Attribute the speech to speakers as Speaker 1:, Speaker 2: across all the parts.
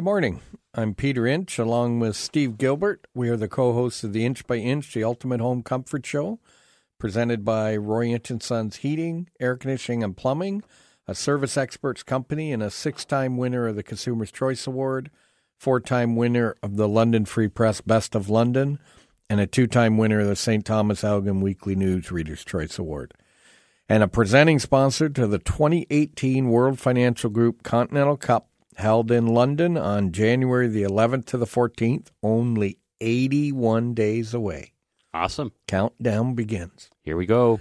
Speaker 1: Good morning. I'm Peter Inch, along with Steve Gilbert. We are the co-hosts of the Inch by Inch, the Ultimate Home Comfort Show, presented by Roy Inch and Sons Heating, Air Conditioning, and Plumbing, a service experts company and a six-time winner of the Consumer's Choice Award, four-time winner of the London Free Press Best of London, and a two-time winner of the St. Thomas Elgin Weekly News Reader's Choice Award. And a presenting sponsor to the 2018 World Financial Group Continental Cup held in London on January the 11th to the 14th, only 81 days away.
Speaker 2: Awesome.
Speaker 1: Countdown begins.
Speaker 2: Here we go.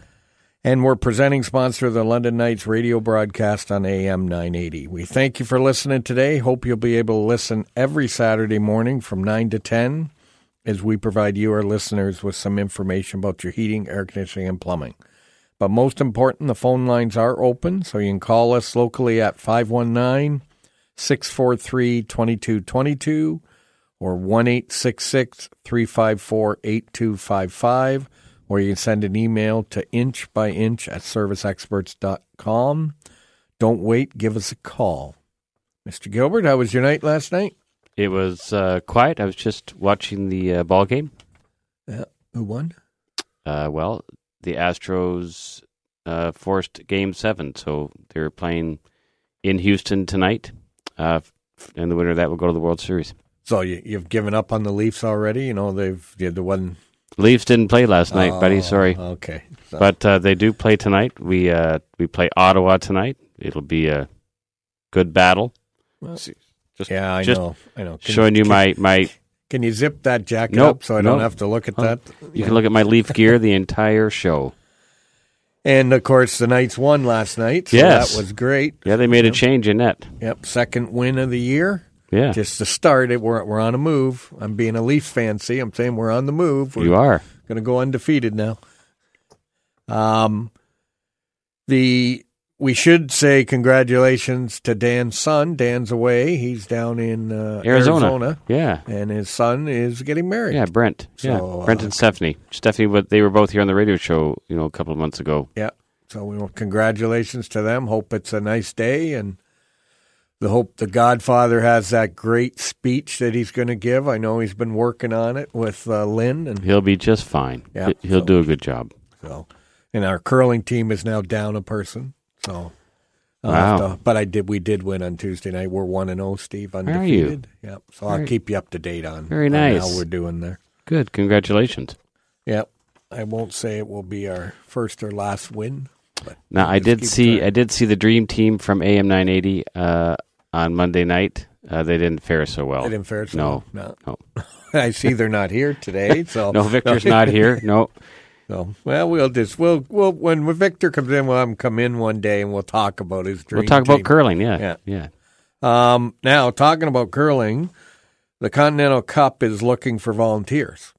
Speaker 1: And we're presenting sponsor of the London Knights radio broadcast on AM 980. We thank you for listening today. Hope you'll be able to listen every Saturday morning from 9 to 10 as we provide you, our listeners, with some information about your heating, air conditioning, and plumbing. But most important, the phone lines are open, so you can call us locally at 519 643 2222 or 1 354 8255, or you can send an email to inch by inch at serviceexperts.com. Don't wait, give us a call. Mr. Gilbert, how was your night last night?
Speaker 2: It was uh, quiet. I was just watching the uh, ball game.
Speaker 1: Yeah. Who won?
Speaker 2: Uh, well, the Astros uh, forced Game Seven, so they're playing in Houston tonight, uh, and the winner of that will go to the World Series.
Speaker 1: So you, you've given up on the Leafs already? You know they've you had the one.
Speaker 2: Leafs didn't play last night,
Speaker 1: Oh,
Speaker 2: buddy. Sorry,
Speaker 1: Okay. So-
Speaker 2: but uh, they do play tonight. We uh, we play Ottawa tonight. It'll be a good battle.
Speaker 1: Well,
Speaker 2: Just
Speaker 1: yeah, I
Speaker 2: just
Speaker 1: know. I know. Can
Speaker 2: showing you
Speaker 1: can-
Speaker 2: my my.
Speaker 1: Can you zip that jacket
Speaker 2: Nope,
Speaker 1: up so I don't
Speaker 2: nope.
Speaker 1: have to look at that?
Speaker 2: You can look at my Leaf gear the entire show.
Speaker 1: And of course, the Knights won last night. So
Speaker 2: Yes.
Speaker 1: that was great.
Speaker 2: Yeah, they made a change in net.
Speaker 1: Yep, second win of the year.
Speaker 2: Yeah,
Speaker 1: Just to start it, we're we're on a move. I'm being a Leafs fan. See, I'm saying we're on the move. We're
Speaker 2: you are.
Speaker 1: going to go undefeated now. Um, the we should say congratulations to Dan's son. Dan's away. He's down in uh,
Speaker 2: Arizona.
Speaker 1: Arizona,
Speaker 2: Yeah.
Speaker 1: and his son is getting married.
Speaker 2: Yeah, Brent.
Speaker 1: So,
Speaker 2: yeah, Brent
Speaker 1: uh,
Speaker 2: and Stephanie. Stephanie, but they were both here on the radio show, you know, a couple of months ago.
Speaker 1: Yeah. So we want congratulations to them. Hope it's a nice day and the hope the Godfather has that great speech that he's going to give. I know he's been working on it with uh, Lynn and
Speaker 2: He'll be just fine.
Speaker 1: Yeah,
Speaker 2: He- He'll
Speaker 1: so-
Speaker 2: do a good job.
Speaker 1: so and our curling team is now down a person. So I'll
Speaker 2: Wow.
Speaker 1: to- but I did we did win on Tuesday night. We're 1 and 0 Steve
Speaker 2: are you?
Speaker 1: undefeated. Yep. So I'll keep you up to date on,
Speaker 2: Very
Speaker 1: on
Speaker 2: nice.
Speaker 1: how we're doing there.
Speaker 2: Good. Congratulations.
Speaker 1: Yep. I won't say it will be our first or last win.
Speaker 2: Now, I did see
Speaker 1: trying.
Speaker 2: I did see the dream team from AM 980 uh, on Monday night. Uh, they didn't fare so well.
Speaker 1: They didn't fare so
Speaker 2: No.
Speaker 1: well?
Speaker 2: No.
Speaker 1: I see they're not here today. So
Speaker 2: No, Victor's not here. No.
Speaker 1: So well, we'll just we'll we'll when Victor comes in, we'll have him come in one day and we'll talk about his dream.
Speaker 2: We'll talk about curling. Yeah.
Speaker 1: Yeah.
Speaker 2: Yeah.
Speaker 1: Um, now talking about curling, the Continental Cup is looking for volunteers.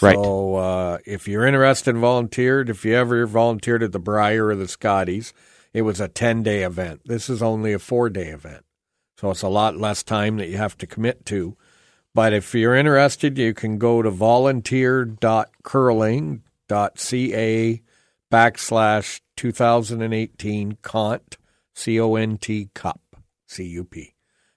Speaker 2: Right.
Speaker 1: So uh, if you're interested in volunteered, if you ever volunteered at the Brier or the Scotties, it was a ten day event. This is only a four day event, so it's a lot less time that you have to commit to. But if you're interested, you can go to volunteer.curling.ca backslash 2018 cont c o n t cup c u p,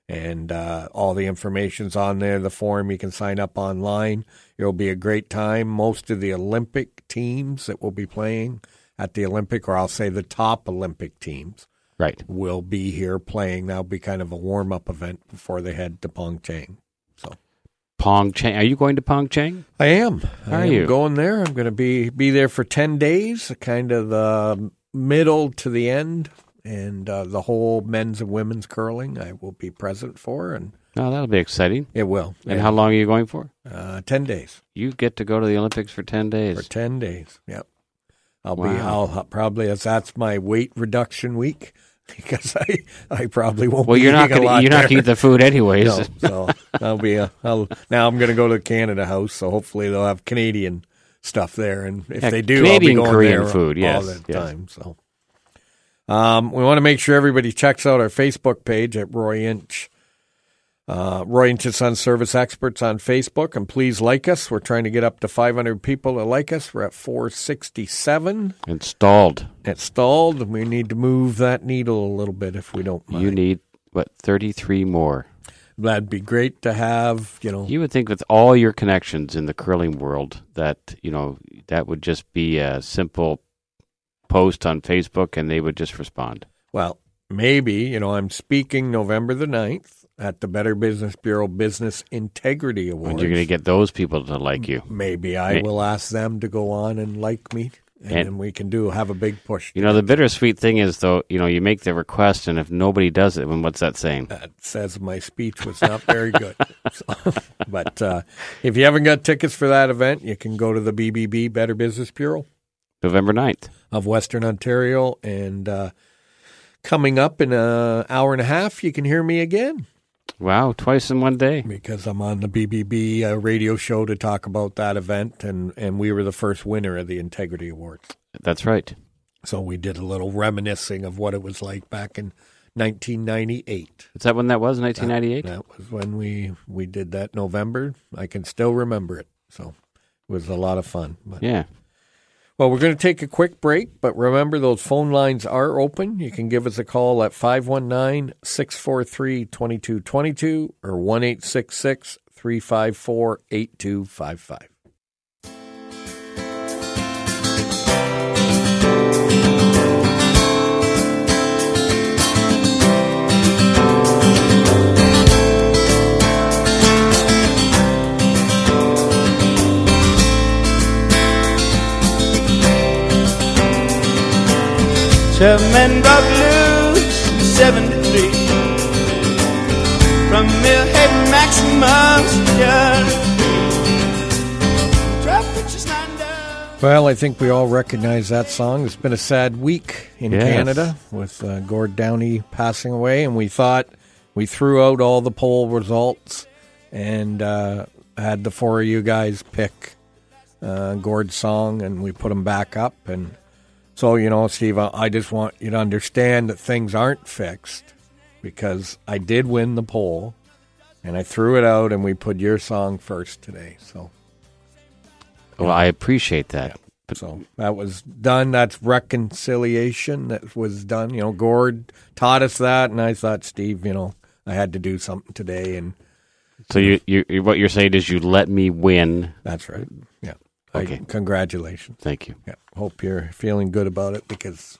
Speaker 1: and uh, all the information's on there. The form you can sign up online. It'll be a great time. Most of the Olympic teams that will be playing at the Olympic, or I'll say the top Olympic teams,
Speaker 2: Right.
Speaker 1: will be here playing. That'll be kind of a warm up event before they head to Pyeongchang. So
Speaker 2: Pong Chang. Are you going to Pong Chang?
Speaker 1: I am.
Speaker 2: Are
Speaker 1: I am
Speaker 2: you?
Speaker 1: going there? I'm going to be be there for ten days, kind of the middle to the end, and uh, the whole men's and women's curling. I will be present for, and
Speaker 2: Oh, that'll be exciting.
Speaker 1: it will.
Speaker 2: And how long are you going for?
Speaker 1: Uh, ten days
Speaker 2: You get to go to the Olympics for 10 days.
Speaker 1: for ten days. Yep. I'll be.
Speaker 2: Wow.
Speaker 1: I'll probably as that's my weight reduction week because I I probably won't.
Speaker 2: Well, you're not gonna, you're not
Speaker 1: there.
Speaker 2: going to eat the food anyways.
Speaker 1: No, so I'll be. A, I'll, now I'm going to go to the Canada House, so hopefully they'll have Canadian stuff there, and if
Speaker 2: Yeah,
Speaker 1: they do,
Speaker 2: Canadian,
Speaker 1: I'll be going
Speaker 2: Korean food,
Speaker 1: all
Speaker 2: yes,
Speaker 1: the
Speaker 2: yes.
Speaker 1: time. So, um, we want to make sure everybody checks out our Facebook page at Roy Inch. Uh, Roy and Son Service Experts on Facebook, and please like us. We're trying to get up to 500 people to like us. We're at 467
Speaker 2: Installed.
Speaker 1: installed, and we need to move that needle a little bit if we don't mind.
Speaker 2: You need what 33 more.
Speaker 1: that'd be great to have. You know,
Speaker 2: You would think with all your connections in the curling world that you know that would just be a simple post on Facebook and they would just respond.
Speaker 1: well, maybe you know I'm speaking November the 9th at the Better Business Bureau Business Integrity Awards.
Speaker 2: When you're going to get those people to like you.
Speaker 1: Maybe I will ask them to go on and like me, and,
Speaker 2: And-
Speaker 1: then we can do have a big push.
Speaker 2: You know, the bittersweet thing is though, you know, you make the request and if nobody does it, then what's that saying?
Speaker 1: that says my speech was not very good. So, but uh, if you haven't got tickets for that event, you can go to the BBB Better Business Bureau
Speaker 2: November 9th.
Speaker 1: of Western Ontario, and uh, coming up in an hour and a half, you can hear me again
Speaker 2: Wow, twice in one day.
Speaker 1: because I'm on the BBB uh, radio show to talk about that event, and and we were the first winner of the Integrity Awards.
Speaker 2: That's right.
Speaker 1: So we did a little reminiscing of what it was like back in 1998.
Speaker 2: Is that when that was, 1998?
Speaker 1: That was when we we did that November. I can still remember it. So it was a lot of fun. But,
Speaker 2: Yeah.
Speaker 1: Well, we're going to take a quick break, but remember those phone lines are open. You can give us a call at 519 643
Speaker 3: 2222 or 1 354 8255. Blues From Millhaven
Speaker 1: Well, I think we all recognize that song. It's been a sad week in
Speaker 2: yes.
Speaker 1: Canada with uh, Gord Downie passing away, and we thought we threw out all the poll results and uh, had the four of you guys pick uh, Gord's song, and we put them back up. And so, you know, Steve, I just want you to understand that things aren't fixed because I did win the poll, and I threw it out, and we put your song first today. So.
Speaker 2: Well, I appreciate that.
Speaker 1: So that was done. That's reconciliation that was done. You know, Gord taught us that, and I thought, Steve, you know, I had to do something today, and
Speaker 2: So you, you what you're saying is you let me win.
Speaker 1: that's right. Yeah.
Speaker 2: Okay.
Speaker 1: I, congratulations.
Speaker 2: Thank you.
Speaker 1: Yeah. Hope you're feeling good about it because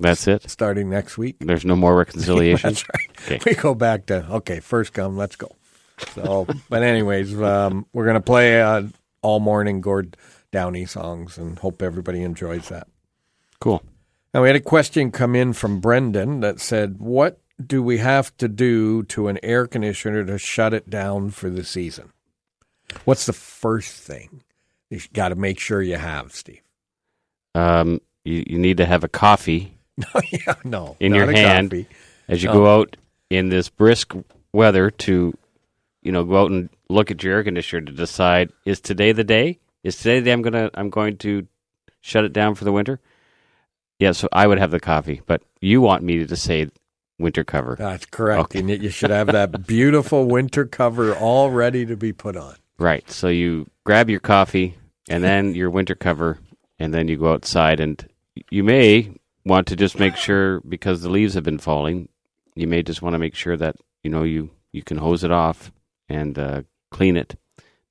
Speaker 2: That's it.
Speaker 1: starting next week.
Speaker 2: There's no more reconciliation.
Speaker 1: That's right.
Speaker 2: Okay.
Speaker 1: We go back to okay, first come, let's go. So, but anyways, um, we're gonna play uh, all morning Gord Downie songs, and hope everybody enjoys that.
Speaker 2: Cool.
Speaker 1: Now, we had a question come in from Brendan that said, What do we have to do to an air conditioner to shut it down for the season? What's the first thing you got to make sure you have, Steve?
Speaker 2: Um, you, you need to have a coffee
Speaker 1: No, yeah, no.
Speaker 2: In your hand.
Speaker 1: coffee.
Speaker 2: as you
Speaker 1: Oh.
Speaker 2: go out in this brisk weather to, you know, go out and look at your air conditioner to decide is today the day? Is today the day I'm gonna I'm going to shut it down for the winter? Yeah, so I would have the coffee, but you want me to say winter cover.
Speaker 1: That's correct.
Speaker 2: Okay.
Speaker 1: And you should have that beautiful winter cover all ready to be put on.
Speaker 2: Right. So you grab your coffee and then your winter cover, and then you go outside. And you may want to just make sure because the leaves have been falling. You may just want to make sure that you know you you can hose it off and uh, clean it,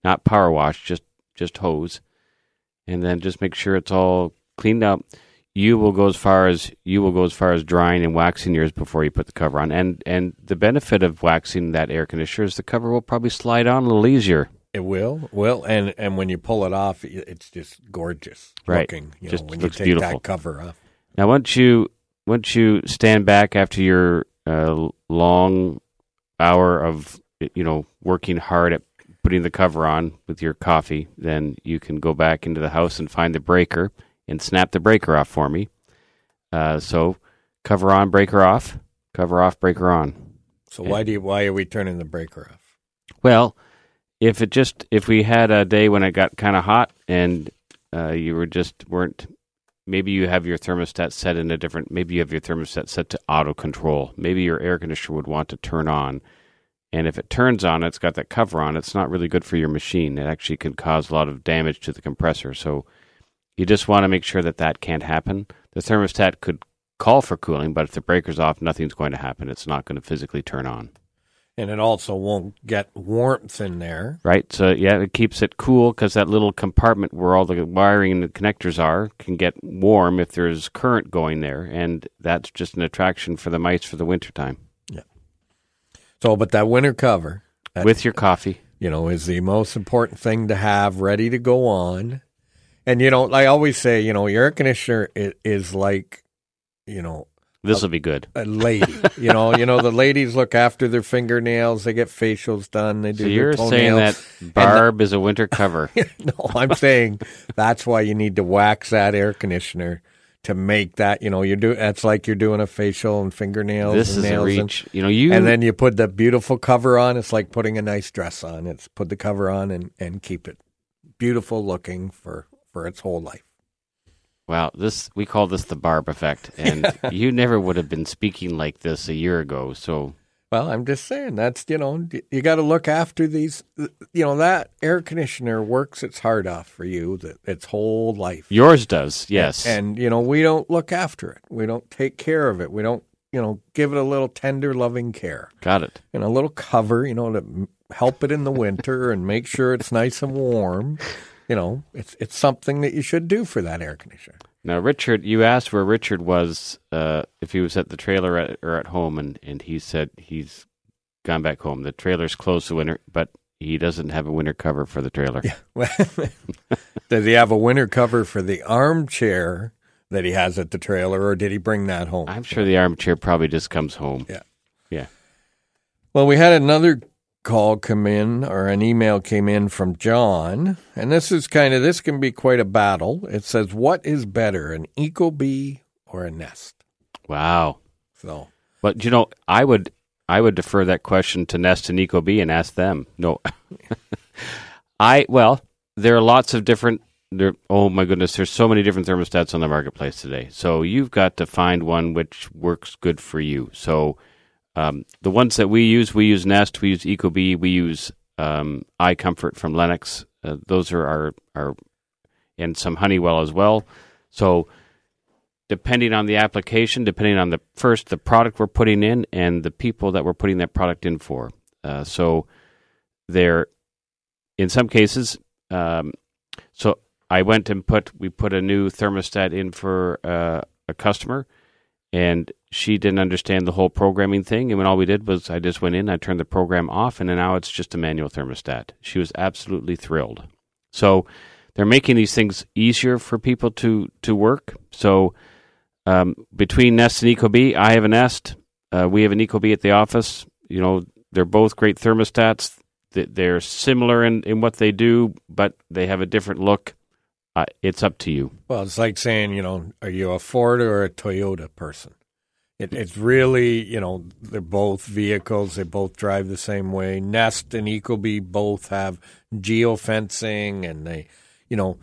Speaker 2: not power wash, just just hose, and then just make sure it's all cleaned up. You will go as far as you will go as far as drying and waxing yours before you put the cover on. And and the benefit of waxing that air conditioner is the cover will probably slide on a little easier.
Speaker 1: It will, will, and and when you pull it off, it's just gorgeous
Speaker 2: Right.
Speaker 1: looking. You
Speaker 2: Just
Speaker 1: know, when
Speaker 2: looks
Speaker 1: you take
Speaker 2: beautiful.
Speaker 1: that cover off.
Speaker 2: Now, once you once you stand back after your uh, long hour of you know working hard at putting the cover on with your coffee, then you can go back into the house and find the breaker and snap the breaker off for me. Uh, so, cover on, breaker off, cover off, breaker on.
Speaker 1: So why do you, why are we turning the breaker off?
Speaker 2: Well, if it just if we had a day when it got kind of hot and uh, you were just weren't maybe you have your thermostat set in a different maybe you have your thermostat set to auto control. Maybe your air conditioner would want to turn on. And if it turns on, it's got that cover on. It's not really good for your machine. It actually can cause a lot of damage to the compressor. So you just want to make sure that that can't happen. The thermostat could call for cooling, but if the breaker's off, nothing's going to happen. It's not going to physically turn on.
Speaker 1: And it also won't get warmth in there.
Speaker 2: right? So yeah, it keeps it cool because that little compartment where all the wiring and the connectors are can get warm if there's current going there, and that's just an attraction for the mice for the wintertime. Yeah.
Speaker 1: So, but that winter cover, that,
Speaker 2: With your coffee,
Speaker 1: you know, is the most important thing to have ready to go on. And you know, I always say, you know, your air conditioner is, is like, you know,
Speaker 2: this will be good.
Speaker 1: a lady. you know, you know, the ladies look after their fingernails. They get facials done. They do
Speaker 2: So you're saying that Barb is a winter cover?
Speaker 1: no, I'm saying that's why you need to wax that air conditioner to make that. You know, you do. That's like you're doing a facial and fingernails.
Speaker 2: this
Speaker 1: and
Speaker 2: is a
Speaker 1: nails and-
Speaker 2: reach. you know, you
Speaker 1: and then you put the beautiful cover on. It's like putting a nice dress on. It's put the cover on and, and keep it beautiful looking for, for its whole life.
Speaker 2: Wow, this we call this the Barb effect, and you never would have been speaking like this a year ago. So
Speaker 1: Well, I'm just saying that's you know you got to look after these. You know that air conditioner works its heart off for you the, its whole life.
Speaker 2: yours does, yes.
Speaker 1: And you know we don't look after it. We don't take care of it. We don't you know give it a little tender, loving care
Speaker 2: Got it.
Speaker 1: and a little cover. You know to help it in the winter and make sure it's nice and warm. You know it's it's something that you should do for that air conditioner.
Speaker 2: Now, Richard, you asked where Richard was, uh, if he was at the trailer at, or at home, and, and he said he's gone back home. The trailer's closed to winter, but he doesn't have a winter cover for the trailer.
Speaker 1: Does he have a winter cover for the armchair that he has at the trailer, or did he bring that home?
Speaker 2: I'm sure the armchair probably just comes home.
Speaker 1: Yeah.
Speaker 2: Yeah.
Speaker 1: Well, we had another call come in, or an email came in from John, and this is kind of this can be quite a battle. It says, "What is better, an eco ecobee or a nest?"
Speaker 2: Wow.
Speaker 1: So,
Speaker 2: But you know, I would I would defer that question to Nest and Eco EcoBee and ask them. No, I well, there are lots of different. There, oh my goodness, there's so many different thermostats on the marketplace today. So you've got to find one which works good for you. So um, the ones that we use, we use Nest, we use EcoBee, we use um, iComfort from Lennox. Uh, those are our our and some Honeywell as well. So depending on the application, depending on the first the product we're putting in and the people that we're putting that product in for. Uh, so there, in some cases, um, so I went and put we put a new thermostat in for uh, a customer, and she didn't understand the whole programming thing. And when all we did was I just went in, I turned the program off, and now it's just a manual thermostat. She was absolutely thrilled. So they're making these things easier for people to to work. So um, between Nest and Ecobee, I have a Nest. Uh, we have an Ecobee at the office. You know, they're both great thermostats. They're similar in, in what they do, but they have a different look. Uh, it's up to you.
Speaker 1: well, it's like saying, you know, are you a Ford or a Toyota person? It, it's really, you know, they're both vehicles. They both drive the same way. Nest and Ecobee both have geofencing, and they, you know,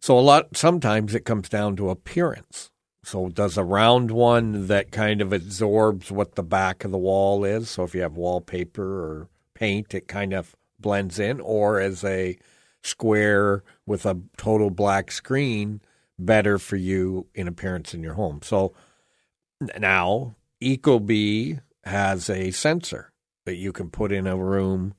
Speaker 1: so a lot. Sometimes it comes down to appearance. So does a round one that kind of absorbs what the back of the wall is. So if you have wallpaper or paint, it kind of blends in, or as a square with a total black screen, better for you in appearance in your home. So now Ecobee has a sensor that you can put in a room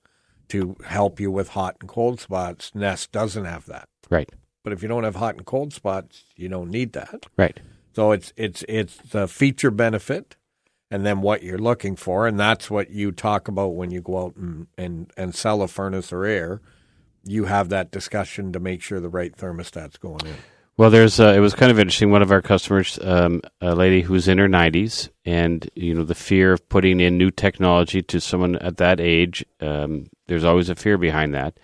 Speaker 1: to help you with hot and cold spots. Nest doesn't have that.
Speaker 2: Right.
Speaker 1: But if you don't have hot and cold spots, you don't need that.
Speaker 2: Right.
Speaker 1: So it's it's it's the feature benefit and then what you're looking for, and that's what you talk about when you go out and, and, and sell a furnace or air. You have that discussion to make sure the right thermostat's going in.
Speaker 2: Well, there's uh, it was kind of interesting. One of our customers, um, a lady who's in her 90s, and you know the fear of putting in new technology to someone at that age. Um, there's always a fear behind that.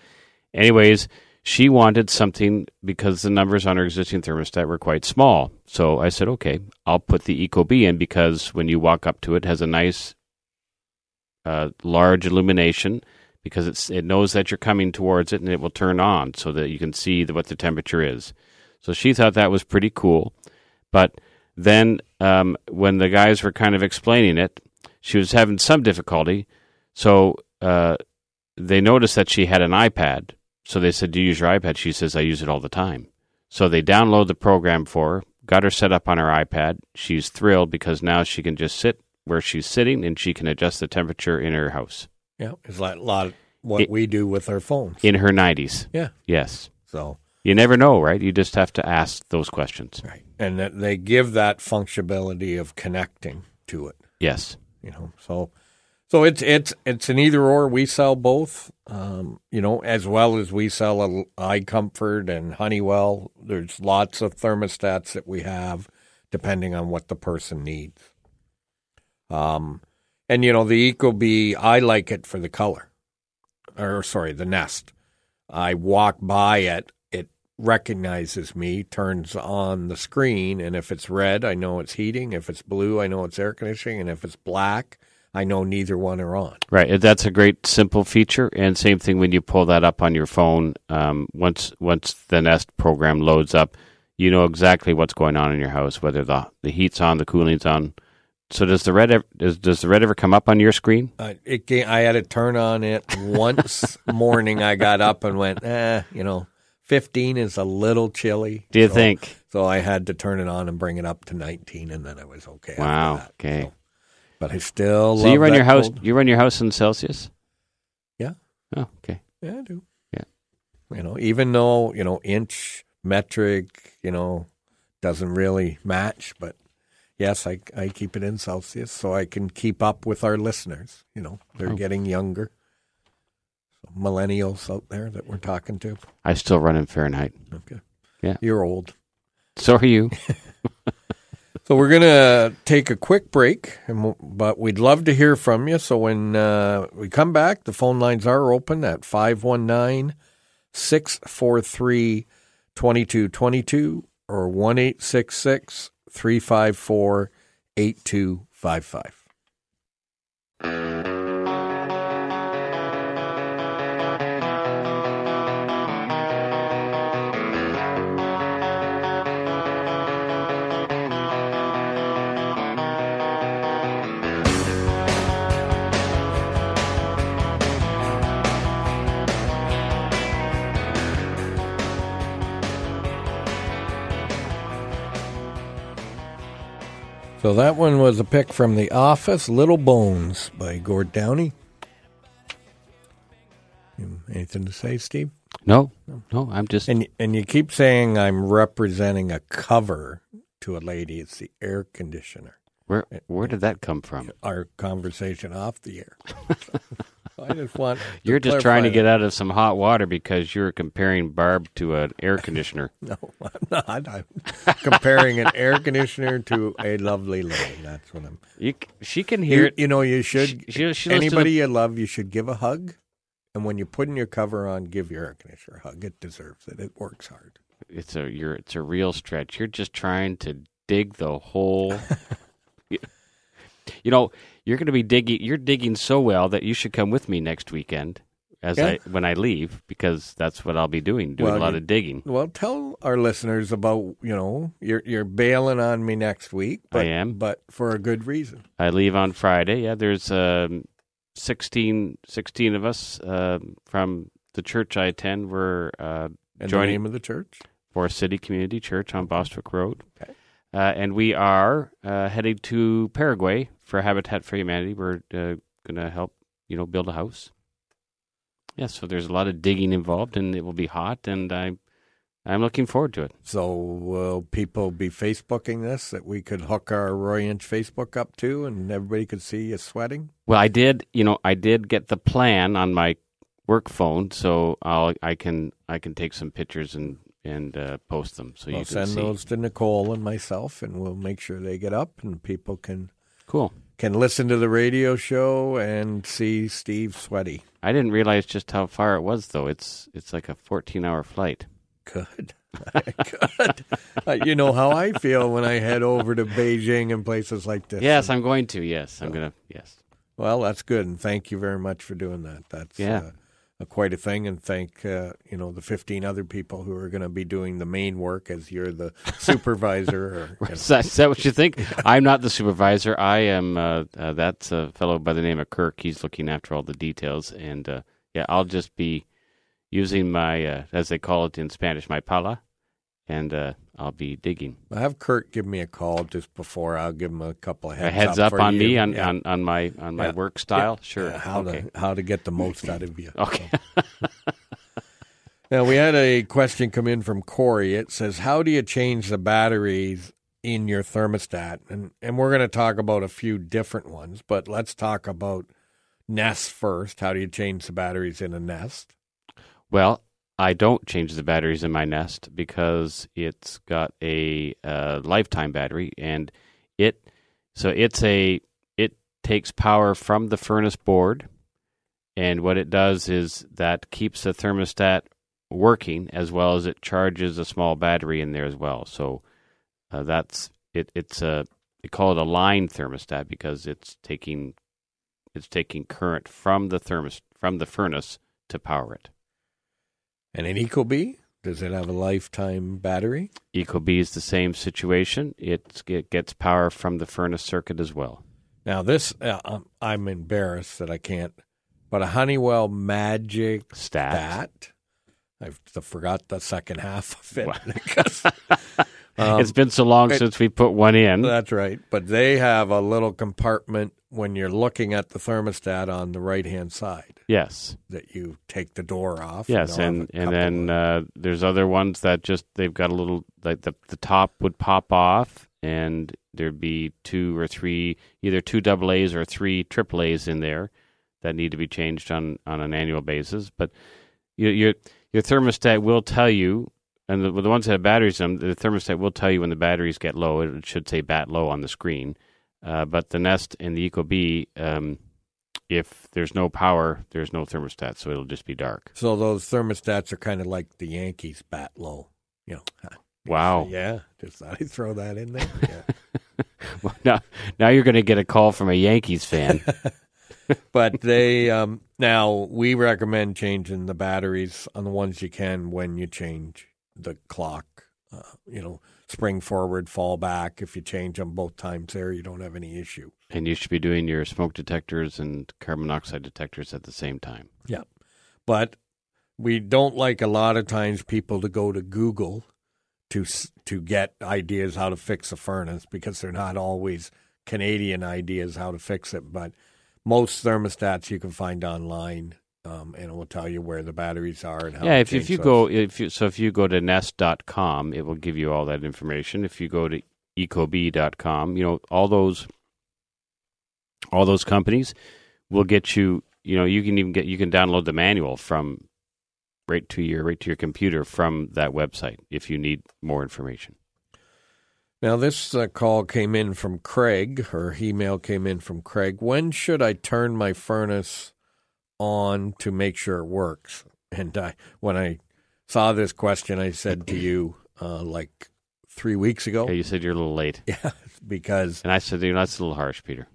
Speaker 2: Anyways, she wanted something because the numbers on her existing thermostat were quite small. So I said, okay, I'll put the Ecobee in because when you walk up to it, it has a nice, uh, large illumination because it knows that you're coming towards it and it will turn on so that you can see the, what the temperature is. So she thought that was pretty cool. But then um, when the guys were kind of explaining it, she was having some difficulty. So uh, they noticed that she had an iPad. So they said, Do you use your iPad? She says, I use it all the time. So they download the program for her, got her set up on her iPad. She's thrilled because now she can just sit where she's sitting and she can adjust the temperature in her house.
Speaker 1: Yeah, it's like a lot of what
Speaker 2: It-
Speaker 1: we do with our phones.
Speaker 2: in her 90s.
Speaker 1: yeah.
Speaker 2: Yes.
Speaker 1: So
Speaker 2: You never know, right? You just have to ask those questions.
Speaker 1: right, and that they give that functionality of connecting to it.
Speaker 2: Yes.
Speaker 1: You know, so so it's it's it's an either or. We sell both. Um, you know, as well as we sell a iComfort and Honeywell. There's lots of thermostats that we have, depending on what the person needs. Um, and you know, the Ecobee, I like it for the color, or sorry, the Nest. I walk by it, it recognizes me, turns on the screen, and if it's red, I know it's heating. If it's blue, I know it's air conditioning, and if it's black, I know neither one are on.
Speaker 2: Right. That's a great simple feature. And same thing when you pull that up on your phone. Um, once once the Nest program loads up, you know exactly what's going on in your house, whether the the heat's on, the cooling's on. So does the red ever, does, does the red ever come up on your screen?
Speaker 1: Uh, it I had to turn on it once morning. I got up and went, eh, you know, fifteen is a little chilly.
Speaker 2: Do you
Speaker 1: So-
Speaker 2: think?
Speaker 1: So I had to turn it on and bring it up to nineteen, and then I was okay.
Speaker 2: Wow. Okay.
Speaker 1: So- but I still
Speaker 2: So
Speaker 1: love
Speaker 2: you run your house.
Speaker 1: cold.
Speaker 2: You run your house in Celsius.
Speaker 1: Yeah.
Speaker 2: Oh, okay.
Speaker 1: Yeah, I do.
Speaker 2: Yeah.
Speaker 1: You know, even though, you know, inch, metric, you know, doesn't really match, but yes, I, I keep it in Celsius so I can keep up with our listeners. You know, they're
Speaker 2: Oh.
Speaker 1: getting younger. Millennials out there that we're talking to.
Speaker 2: I still run in Fahrenheit.
Speaker 1: Okay.
Speaker 2: Yeah.
Speaker 1: You're old.
Speaker 2: So are you.
Speaker 1: So we're going to take a quick break, and w- but we'd love to hear from you. So when uh, we come back, the phone lines are open at 519 643 2222 or 1 354 8255. So that one was a pick from The Office, Little Bones by Gord Downie. Anything to say, Steve?
Speaker 2: No, no. I'm just.
Speaker 1: And and you keep saying I'm representing a cover to a lady. It's the air conditioner.
Speaker 2: Where where did that come from?
Speaker 1: Our conversation off the air. I just want. to
Speaker 2: You're just trying to get out of some hot water because you're comparing Barb to an air conditioner.
Speaker 1: No, I'm not. I'm comparing an air conditioner to a lovely lady. That's what I'm.
Speaker 2: You, she can hear
Speaker 1: You,
Speaker 2: it.
Speaker 1: you know, you should.
Speaker 2: She- she-
Speaker 1: anybody
Speaker 2: the-
Speaker 1: you love, you should give a hug. And when you're putting your cover on, give your air conditioner a hug. It deserves it. It works hard.
Speaker 2: It's a you're it's a real stretch. You're just trying to dig the hole. you know, you're going to be digging. You're digging so well that you should come with me next weekend as
Speaker 1: Yeah.
Speaker 2: I when I leave because that's what I'll be doing. Doing
Speaker 1: Well,
Speaker 2: a lot
Speaker 1: you-
Speaker 2: of digging.
Speaker 1: Well, tell our listeners about you know you're you're bailing on me next week. But,
Speaker 2: I am.
Speaker 1: but for a good reason.
Speaker 2: I leave on Friday. Yeah, there's um, 16, 16 of us um from the church I attend. We're uh,
Speaker 1: And
Speaker 2: Joining-
Speaker 1: the name of the church.
Speaker 2: Forest City Community Church on Bostwick Road.
Speaker 1: Okay.
Speaker 2: Uh, and we are uh, heading to Paraguay for Habitat for Humanity. We're uh, going to help, you know, build a house. Yeah, so there's a lot of digging involved, and it will be hot, and I'm I'm looking forward to it.
Speaker 1: So will people be Facebooking this that we could hook our Roy Inch Facebook up to, and everybody could see you sweating?
Speaker 2: Well, I did, you know, I did get the plan on my work phone, so I'll I can I can take some pictures and and uh, post them so
Speaker 1: We'll
Speaker 2: you can
Speaker 1: send
Speaker 2: see.
Speaker 1: those to Nicole and myself, and we'll make sure they get up, and people can
Speaker 2: Cool.
Speaker 1: can listen to the radio show and see Steve sweaty.
Speaker 2: I didn't realize just how far it was, though. It's it's like a 14 hour flight.
Speaker 1: Good. Good. Uh, you know how I feel when I head over to Beijing and places like this.
Speaker 2: Yes, I'm going to. Yes, I'm gonna. Yes.
Speaker 1: Well, that's good, and thank you very much for doing that. That's
Speaker 2: Yeah.
Speaker 1: uh, quite a thing, and thank uh, you know the 15 other people who are going to be doing the main work as you're the supervisor. Or.
Speaker 2: Is that, is that what you think? I'm not the supervisor. I am. Uh, uh, that's a fellow by the name of Kirk. He's looking after all the details, and uh, yeah, I'll just be using my, uh, as they call it in Spanish, my pala, and uh, I'll be digging.
Speaker 1: I have Kurt give me a call just before. I'll give him a couple of heads
Speaker 2: a heads up,
Speaker 1: for
Speaker 2: on
Speaker 1: you.
Speaker 2: me on,
Speaker 1: Yeah.
Speaker 2: on, on my on my
Speaker 1: Yeah.
Speaker 2: work style.
Speaker 1: Yeah.
Speaker 2: Sure.
Speaker 1: How
Speaker 2: okay.
Speaker 1: to how to get the most out of you.
Speaker 2: Okay.
Speaker 1: Now we had a question come in from Corey. It says, "How do you change the batteries in your thermostat?" And and we're going to talk about a few different ones, but let's talk about Nest first. How do you change the batteries in a Nest?
Speaker 2: Well, I don't change the batteries in my Nest because it's got a lifetime battery, and it so it's a it takes power from the furnace board, and what it does is that keeps the thermostat working as well as it charges a small battery in there as well. So uh, that's it. It's a they call it a line thermostat because it's taking it's taking current from the thermos from the furnace to power it.
Speaker 1: And an Ecobee, does it have a lifetime battery?
Speaker 2: Ecobee is the same situation. It's, it gets power from the furnace circuit as well.
Speaker 1: Now this, uh, I'm- I'm embarrassed that I can't, but a Honeywell Magic
Speaker 2: Stat.
Speaker 1: Stat. I forgot the second half of it. Um,
Speaker 2: it's been so long
Speaker 1: it-
Speaker 2: since we put one in.
Speaker 1: That's right. But they have a little compartment when you're looking at the thermostat on the right hand side
Speaker 2: yes,
Speaker 1: that you take the door off.
Speaker 2: yes, and and then uh, there's other ones that just they've got a little like the the top would pop off, and there'd be two or three, either two double A's or three triple A's in there that need to be changed on on an annual basis. But your your your thermostat will tell you. And the, the ones that have batteries in them, the thermostat will tell you when the batteries get low. It should say bat low on the screen. Uh, but the Nest and the Ecobee, um, if there's no power, there's no thermostat, so it'll just be dark.
Speaker 1: so those thermostats are kind of like the Yankees bat low. You know.
Speaker 2: Wow.
Speaker 1: Yeah. Just thought I'd throw that in there. Yeah.
Speaker 2: Well, now, now you're going to get a call from a Yankees fan.
Speaker 1: but they um, now we recommend changing the batteries on the ones you can when you change the clock. Uh, you know, spring forward, fall back. If you change them both times there, you don't have any issue.
Speaker 2: And you should be doing your smoke detectors and carbon monoxide detectors at the same time. Yeah.
Speaker 1: But we don't like a lot of times people to go to Google to to get ideas how to fix a furnace because they're not always Canadian ideas how to fix it. But most thermostats you can find online, um, and it will tell you where the batteries are and how.
Speaker 2: yeah, if, if you
Speaker 1: those.
Speaker 2: go if you so if you go to nest.com, it will give you all that information. If you go to ecobee.com, you know, all those all those companies will get you, you know, you can even get you can download the manual from right to your right to your computer from that website if you need more information.
Speaker 1: Now, this uh, call came in from Craig, or email came in from Craig. When should I turn my furnace on to make sure it works? And I, when I saw this question, I said to you, uh, like three weeks ago,
Speaker 2: Okay, you said you're a little late.
Speaker 1: yeah, because
Speaker 2: And I said, you know, that's a little harsh, Peter.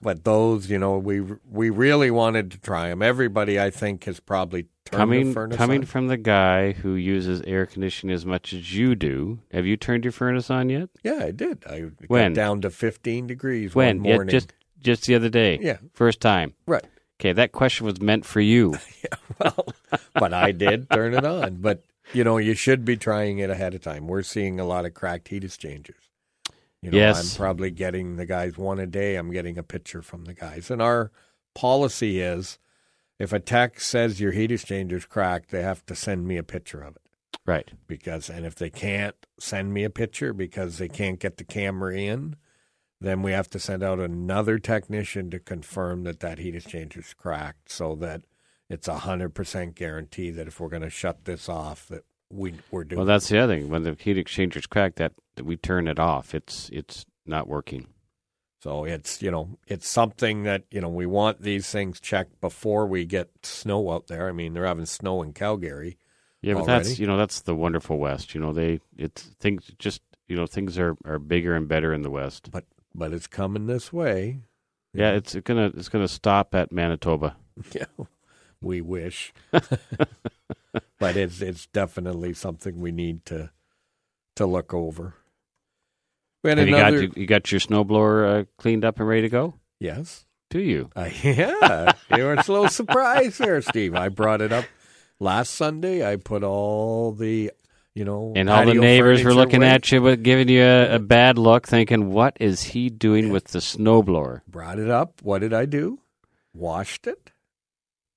Speaker 1: But those, you know, we we really wanted to try them. Everybody, I think, has probably turned the
Speaker 2: Coming
Speaker 1: furnace
Speaker 2: coming
Speaker 1: on.
Speaker 2: from the guy who uses air conditioning as much as you do, have you turned your furnace on yet?
Speaker 1: Yeah, I did. I got
Speaker 2: When?
Speaker 1: down to fifteen degrees
Speaker 2: When?
Speaker 1: one
Speaker 2: Yeah,
Speaker 1: morning.
Speaker 2: just just the other day.
Speaker 1: yeah,
Speaker 2: First time.
Speaker 1: right.
Speaker 2: Okay, that question was meant for you.
Speaker 1: well, but I did turn it on. But you know, you should be trying it ahead of time. We're seeing a lot of cracked heat exchangers. You know,
Speaker 2: Yes.
Speaker 1: I'm probably getting the guys one a day. I'm getting a picture from the guys, and our policy is, if a tech says your heat exchanger's cracked, they have to send me a picture of it.
Speaker 2: Right.
Speaker 1: Because, and if they can't send me a picture because they can't get the camera in, then we have to send out another technician to confirm that that heat exchanger's cracked, so that it's a hundred percent guarantee that if we're going to shut this off, that we we're doing.
Speaker 2: Well, that's the other thing. When the heat exchanger's cracked, that, that we turn it off. It's it's not working.
Speaker 1: so it's you know it's something that you know we want these things checked before we get snow out there. I mean, they're having snow in Calgary.
Speaker 2: Yeah, but
Speaker 1: Already?
Speaker 2: that's you know that's the wonderful West. You know they it's things just you know things are, are bigger and better in the West.
Speaker 1: But but it's coming this way.
Speaker 2: Yeah, it's gonna it's gonna stop at Manitoba.
Speaker 1: Yeah, we wish, but it's it's definitely something we need to to look over.
Speaker 2: Have you got you, you got your snowblower uh, cleaned up and ready to go?
Speaker 1: yes,
Speaker 2: Do you?
Speaker 1: uh, yeah. you were a little surprise there, Steve. I brought it up last Sunday. I put all the you know,
Speaker 2: And all the neighbors were looking
Speaker 1: waste.
Speaker 2: at you, with giving you a, a bad look, thinking, "What is he doing with the snowblower?"
Speaker 1: Brought it up. What did I do? Washed it,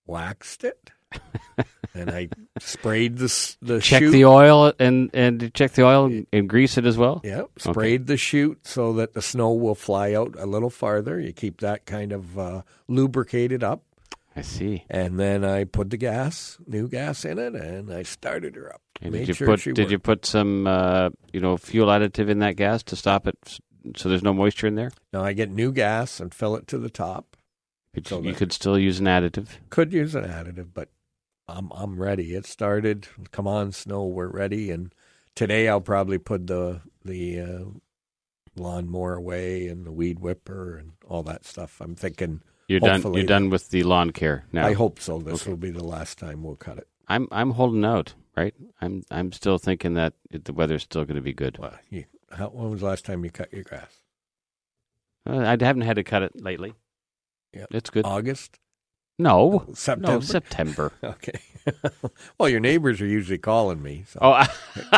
Speaker 1: waxed it, and I sprayed the the
Speaker 2: Check
Speaker 1: chute.
Speaker 2: the oil and and check the oil and, and grease it as well.
Speaker 1: Yep, sprayed the chute so that the snow will fly out a little farther. You keep that kind of uh, lubricated up,
Speaker 2: I see.
Speaker 1: and then I put the gas, new gas in it, and I started her up.
Speaker 2: And did you
Speaker 1: sure
Speaker 2: put did you put some uh, you know fuel additive in that gas to stop it so there's no moisture in there?
Speaker 1: No, I get new gas and fill it to the top. So
Speaker 2: you could still use an additive.
Speaker 1: Could use an additive, but I'm I'm ready. It started. Come on, snow, we're ready. And today I'll probably put the the uh, lawnmower away and the weed whipper and all that stuff. I'm thinking.
Speaker 2: You're done. You're done with the lawn care now.
Speaker 1: I hope so. This will be the last time we'll cut it.
Speaker 2: I'm I'm holding out. Right. I'm I'm still thinking that it, the weather's still going to be good.
Speaker 1: Well, you, how, when was the last time you cut your grass?
Speaker 2: Uh, I haven't had to cut it lately.
Speaker 1: Yeah.
Speaker 2: It's good.
Speaker 1: August, Oh,
Speaker 2: no,
Speaker 1: September.
Speaker 2: no September.
Speaker 1: Okay. well, your neighbors are usually calling me. So.
Speaker 2: oh,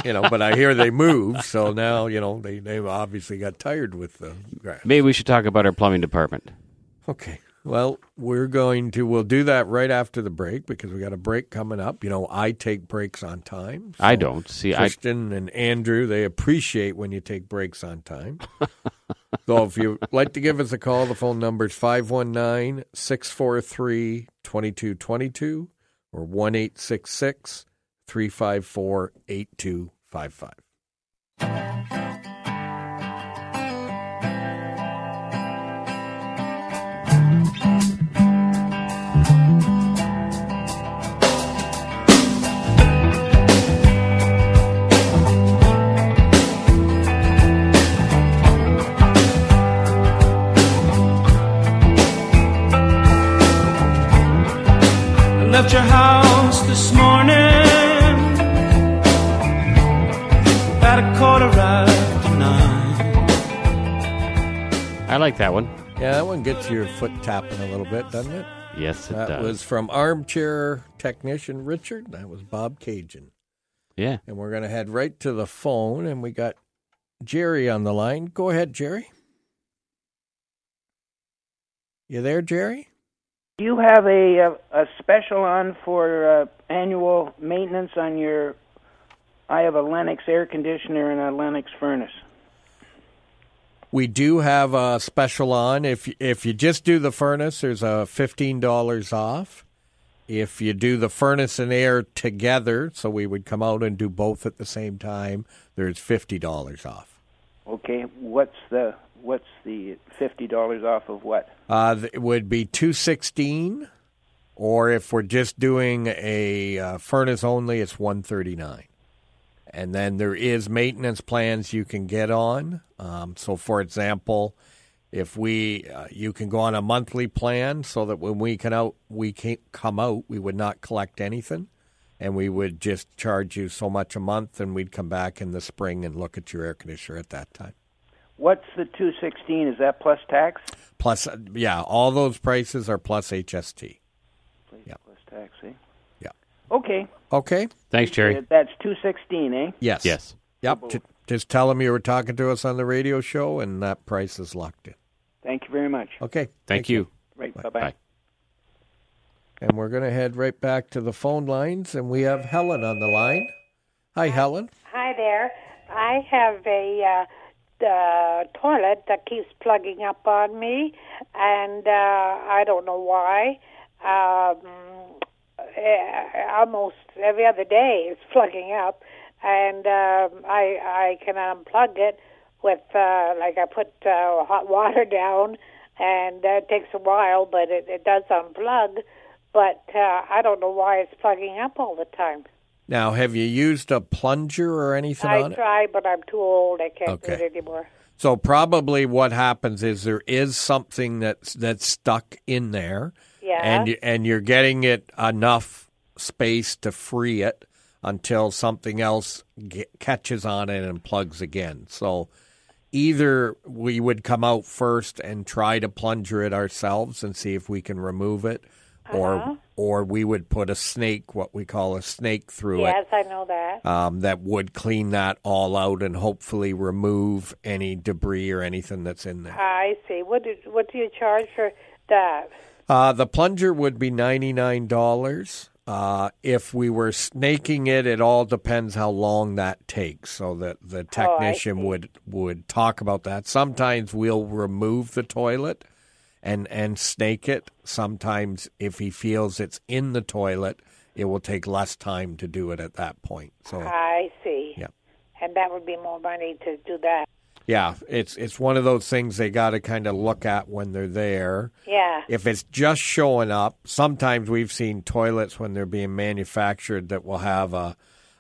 Speaker 1: you know, but I hear they moved, so now you know they they obviously got tired with the grass.
Speaker 2: maybe we should talk about our plumbing department.
Speaker 1: Okay. Well, we're going to we'll do that right after the break because we got a break coming up. You know, I take breaks on time.
Speaker 2: I don't see. I
Speaker 1: Christian and Andrew, they appreciate when you take breaks on time. So if you'd like to give us a call, the phone number is 519 643 2222 or 1 354 8255.
Speaker 3: Left your house this morning at a quarter after nine.
Speaker 2: I like that one.
Speaker 1: Yeah, that one gets your foot tapping a little bit, doesn't it?
Speaker 2: Yes, it does.
Speaker 1: That
Speaker 2: does.
Speaker 1: was from armchair technician Richard. That was Bobcaygeon.
Speaker 2: yeah.
Speaker 1: And we're going to head right to the phone, and we got Jerry on the line. Go ahead, Jerry. You there, Jerry?
Speaker 4: Do you have a a, a special on for uh, annual maintenance on your? I have a Lennox air conditioner and a Lennox furnace.
Speaker 1: We do have a special on. If if you just do the furnace, there's a fifteen dollars off. If you do the furnace and air together, so we would come out and do both at the same time, there's fifty dollars off.
Speaker 4: Okay, what's the what's the fifty dollars off of what?
Speaker 1: Uh, it would be two sixteen, or if we're just doing a uh, furnace only, it's one thirty nine. And then there is maintenance plans you can get on. Um, so, for example, if we uh, you can go on a monthly plan, so that when we can out we can come out, we would not collect anything, and we would just charge you so much a month, and we'd come back in the spring and look at your air conditioner at that time.
Speaker 4: What's the two sixteen? Is that plus tax?
Speaker 1: Plus, uh, yeah, all those prices are plus HST. Yeah.
Speaker 4: Plus tax, eh?
Speaker 1: Yeah.
Speaker 4: Okay.
Speaker 1: Okay.
Speaker 2: Thanks, Jerry.
Speaker 4: That's two sixteen, eh?
Speaker 1: Yes.
Speaker 2: Yes.
Speaker 1: Yep. J- just tell them you were talking to us on the radio show, and that price is locked in.
Speaker 4: Thank you very much.
Speaker 1: Okay.
Speaker 2: Thank, you.
Speaker 4: Right.
Speaker 1: Bye.
Speaker 4: Bye bye.
Speaker 2: Bye.
Speaker 1: And we're going to head right back to the phone lines, and we have Helen on the line. Hi, Helen.
Speaker 5: Hi there. I have a uh, uh, toilet that keeps plugging up on me, and uh, I don't know why. Um, eh, almost every other day it's plugging up, and um, I I can unplug it with uh, like I put uh, hot water down, and uh, it takes a while, but it, it does unplug. But uh, I don't know why it's plugging up all the time.
Speaker 1: Now, have you used a plunger or anything
Speaker 5: I
Speaker 1: on it?
Speaker 5: I try, but I'm too old. I can't do it anymore.
Speaker 1: So probably what happens is there is something that's that's stuck in there,
Speaker 5: Yeah.
Speaker 1: and and you're getting it enough space to free it until something else ge- catches on it and plugs again. So either we would come out first and try to plunger it ourselves and see if we can remove it, or uh-huh. Or we would put a snake, what we call a snake, through it.
Speaker 5: Yes, I know that.
Speaker 1: um, that would clean that all out and hopefully remove any debris or anything that's in there.
Speaker 5: I see. What do what do you charge for that?
Speaker 1: Uh, the plunger would be ninety nine dollars. Uh, if we were snaking it, it all depends how long that takes. So that the technician
Speaker 5: see.
Speaker 1: would would talk about that. Sometimes we'll remove the toilet and and snake it. Sometimes if he feels it's in the toilet, it will take less time to do it at that point. So
Speaker 5: I see.
Speaker 1: Yeah.
Speaker 5: And that would be more money to do that.
Speaker 1: yeah, it's it's one of those things they got to kind of look at when they're there.
Speaker 5: Yeah.
Speaker 1: If it's just showing up, sometimes we've seen toilets when they're being manufactured that will have a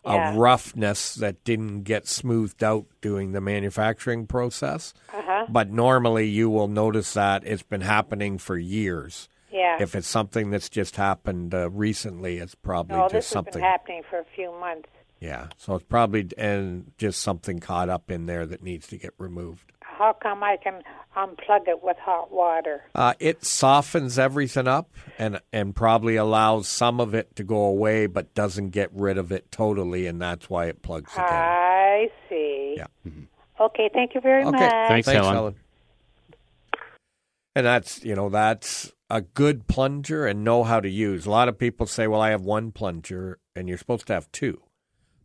Speaker 5: Yeah.
Speaker 1: a roughness that didn't get smoothed out during the manufacturing process.
Speaker 5: Uh-huh.
Speaker 1: But normally you will notice that it's been happening for years.
Speaker 5: Yeah.
Speaker 1: If it's something that's just happened uh, recently, it's probably
Speaker 5: no,
Speaker 1: just something.
Speaker 5: been happening for a few months.
Speaker 1: yeah, so it's probably and just something caught up in there that needs to get removed.
Speaker 5: How come I can unplug it with hot water?
Speaker 1: Uh, it softens everything up and and probably allows some of it to go away, but doesn't get rid of it totally, and that's why it plugs again.
Speaker 5: I see.
Speaker 1: Yeah.
Speaker 5: Okay, thank you very
Speaker 1: Okay,
Speaker 5: much.
Speaker 2: Thanks, Helen.
Speaker 1: And that's you know that's a good plunger and know how to use. A lot of people say, "Well, I have one plunger," and you're supposed to have two.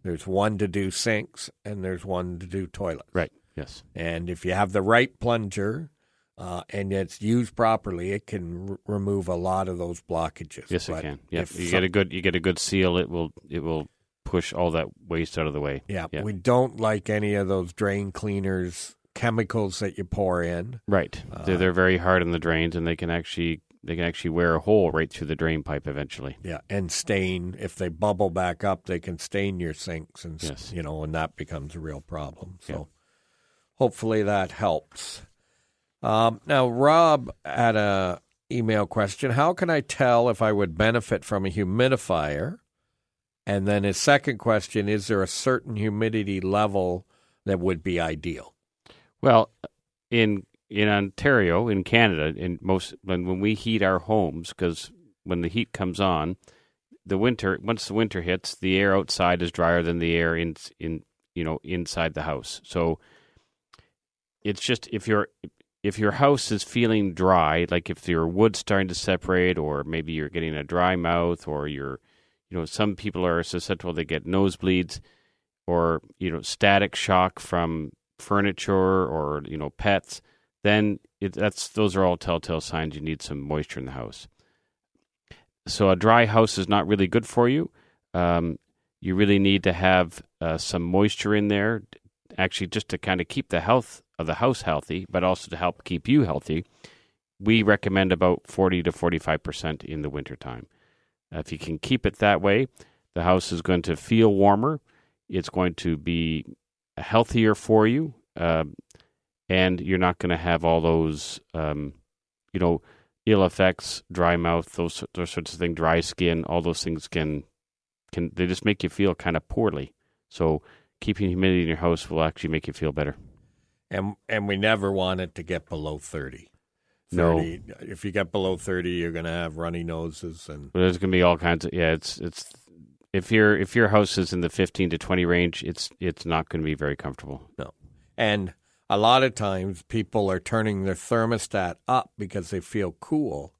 Speaker 1: There's one to do sinks, and there's one to do toilets.
Speaker 2: Right. Yes.
Speaker 1: And if you have the right plunger uh, and it's used properly, it can r- remove a lot of those blockages.
Speaker 2: Yes, it can. Yeah.
Speaker 1: if
Speaker 2: You
Speaker 1: some-
Speaker 2: get a good you get a good seal. It will it will push all that waste out of the way.
Speaker 1: yeah,
Speaker 2: yeah.
Speaker 1: we don't like any of those drain cleaners chemicals that you pour in.
Speaker 2: Right.
Speaker 1: Uh,
Speaker 2: they're they're very hard on the drains, and they can actually they can actually wear a hole right through the drain pipe eventually.
Speaker 1: Yeah, and stain. If they bubble back up, they can stain your sinks, and
Speaker 2: Yes.
Speaker 1: you know, and that becomes a real problem. So,
Speaker 2: Yeah.
Speaker 1: Hopefully that helps. Um, now, Rob had a email question: How can I tell if I would benefit from a humidifier? And then his second question: Is there a certain humidity level that would be ideal?
Speaker 2: Well, in in Ontario, in Canada, in most when when we heat our homes, because when the heat comes on, the winter once the winter hits, the air outside is drier than the air in in you know inside the house. So it's just if your if your house is feeling dry, like if your wood's starting to separate, or maybe you're getting a dry mouth, or you're you know some people are susceptible they get nosebleeds, or you know static shock from furniture or you know pets, then it, that's those are all telltale signs you need some moisture in the house. So a dry house is not really good for you. Um, you really need to have uh, some moisture in there, actually, just to kind of keep the health of the house healthy, but also to help keep you healthy. We recommend about forty to forty-five percent in the wintertime. Uh, if you can keep it that way, the house is going to feel warmer. It's going to be healthier for you, um, and you're not going to have all those, um, you know, ill effects, dry mouth, those those sorts of things, dry skin. All those things can can they just make you feel kind of poorly. So keeping humidity in your house will actually make you feel better.
Speaker 1: And and we never want it to get below thirty.
Speaker 2: No.
Speaker 1: If you get below thirty, you're going to have runny noses and
Speaker 2: But there's going to be all kinds of yeah. It's it's if your if your house is in the 15 to 20 range, it's it's not going to be very comfortable. No.
Speaker 1: And a lot of times people are turning their thermostat up because they feel cool.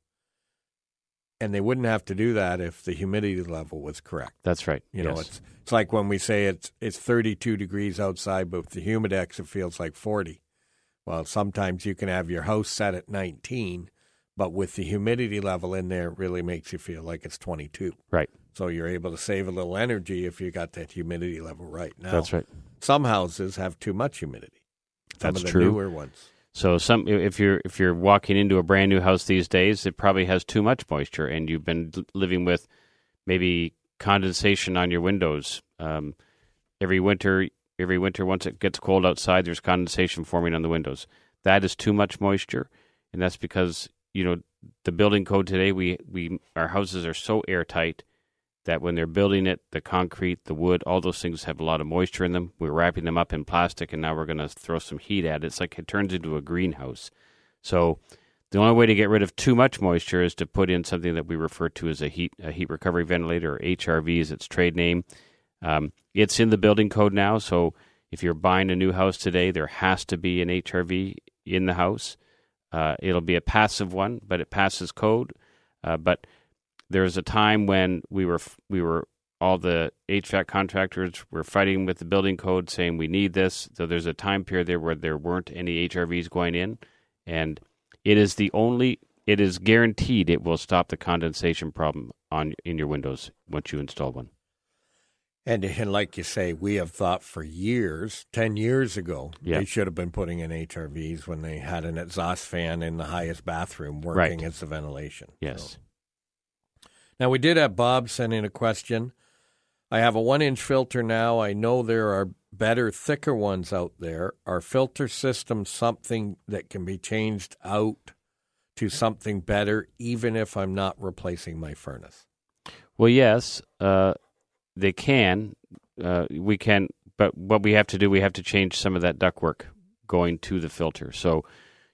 Speaker 1: And they wouldn't have to do that if the humidity level was correct.
Speaker 2: That's right.
Speaker 1: You know, it's it's like when we say it's it's 32 degrees outside, but with the humidex it feels like 40. Well, sometimes you can have your house set at 19, but with the humidity level in there, it really makes you feel like it's 22.
Speaker 2: right.
Speaker 1: So you're able to save a little energy if you got that humidity level right. Now,
Speaker 2: That's right.
Speaker 1: some houses have too much humidity. Some
Speaker 2: That's
Speaker 1: of the
Speaker 2: true.
Speaker 1: newer ones.
Speaker 2: So some if you're if you're walking into a brand new house these days, it probably has too much moisture, and you've been living with maybe condensation on your windows. Um, every winter, every winter, once it gets cold outside, there's condensation forming on the windows. That is too much moisture, and that's because you know the building code today. We we our houses are so airtight that when they're building it, the concrete, the wood, all those things have a lot of moisture in them. We're wrapping them up in plastic, and now we're going to throw some heat at it. It's like it turns into a greenhouse. So The only way to get rid of too much moisture is to put in something that we refer to as a heat a heat recovery ventilator or HRV is its trade name. Um, it's in the building code now, so if you're buying a new house today, there has to be an HRV in the house. Uh, it'll be a passive one, but it passes code. Uh, but there was a time when we were we were all the HVAC contractors were fighting with the building code, saying we need this. So there's a time period there where there weren't any HRVs going in, and it is the only. It is guaranteed it will stop the condensation problem on in your windows once you install one.
Speaker 1: And, and like you say, we have thought for years, 10 years ago,
Speaker 2: Yeah.
Speaker 1: they should have been putting in HRVs when they had an exhaust fan in the highest bathroom working
Speaker 2: Right.
Speaker 1: as the ventilation.
Speaker 2: Yes.
Speaker 1: So- Now, we did have Bob send in a question. I have a one inch filter now. I know there are better, thicker ones out there. Are filter systems something that can be changed out to something better, even if I'm not replacing my furnace?
Speaker 2: Well, yes, uh, they can. Uh, we can, but what we have to do, we have to change some of that ductwork going to the filter. So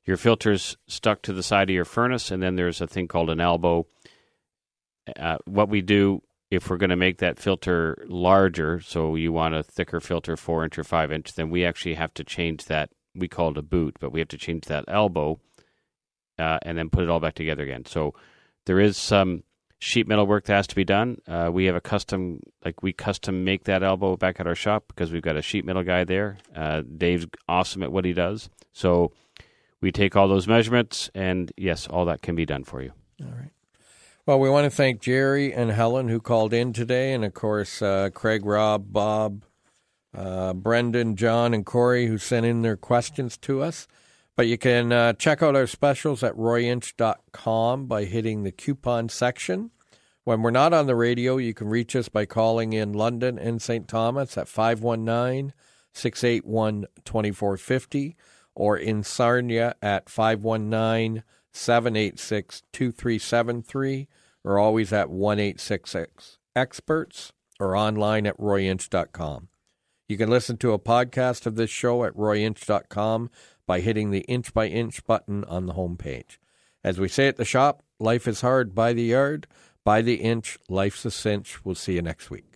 Speaker 2: your filter's stuck to the side of your furnace, and then there's a thing called an elbow. Uh, what we do if we're going to make that filter larger, so you want a thicker filter, four inch or five inch, then we actually have to change that. We call it a boot, but we have to change that elbow uh, and then put it all back together again. So there is some sheet metal work that has to be done. Uh, we have a custom, like we custom make that elbow back at our shop because we've got a sheet metal guy there. Uh, Dave's awesome at what he does. So we take all those measurements, and yes, all that can be done for you.
Speaker 1: Well, we want to thank Jerry and Helen who called in today, and of course, uh, Craig, Rob, Bob, uh, Brendan, John, and Corey who sent in their questions to us. But you can uh, check out our specials at royinch.com by hitting the coupon section. When we're not on the radio, you can reach us by calling in London and St. Thomas at 519 681 2450 or in Sarnia at 519 786 2373 or always at 1866 experts or online at royinch.com. You can listen to a podcast of this show at royinch.com by hitting the inch by inch button on the homepage. As we say at the shop, life is hard by the yard, by the inch, life's a cinch. We'll see you next week.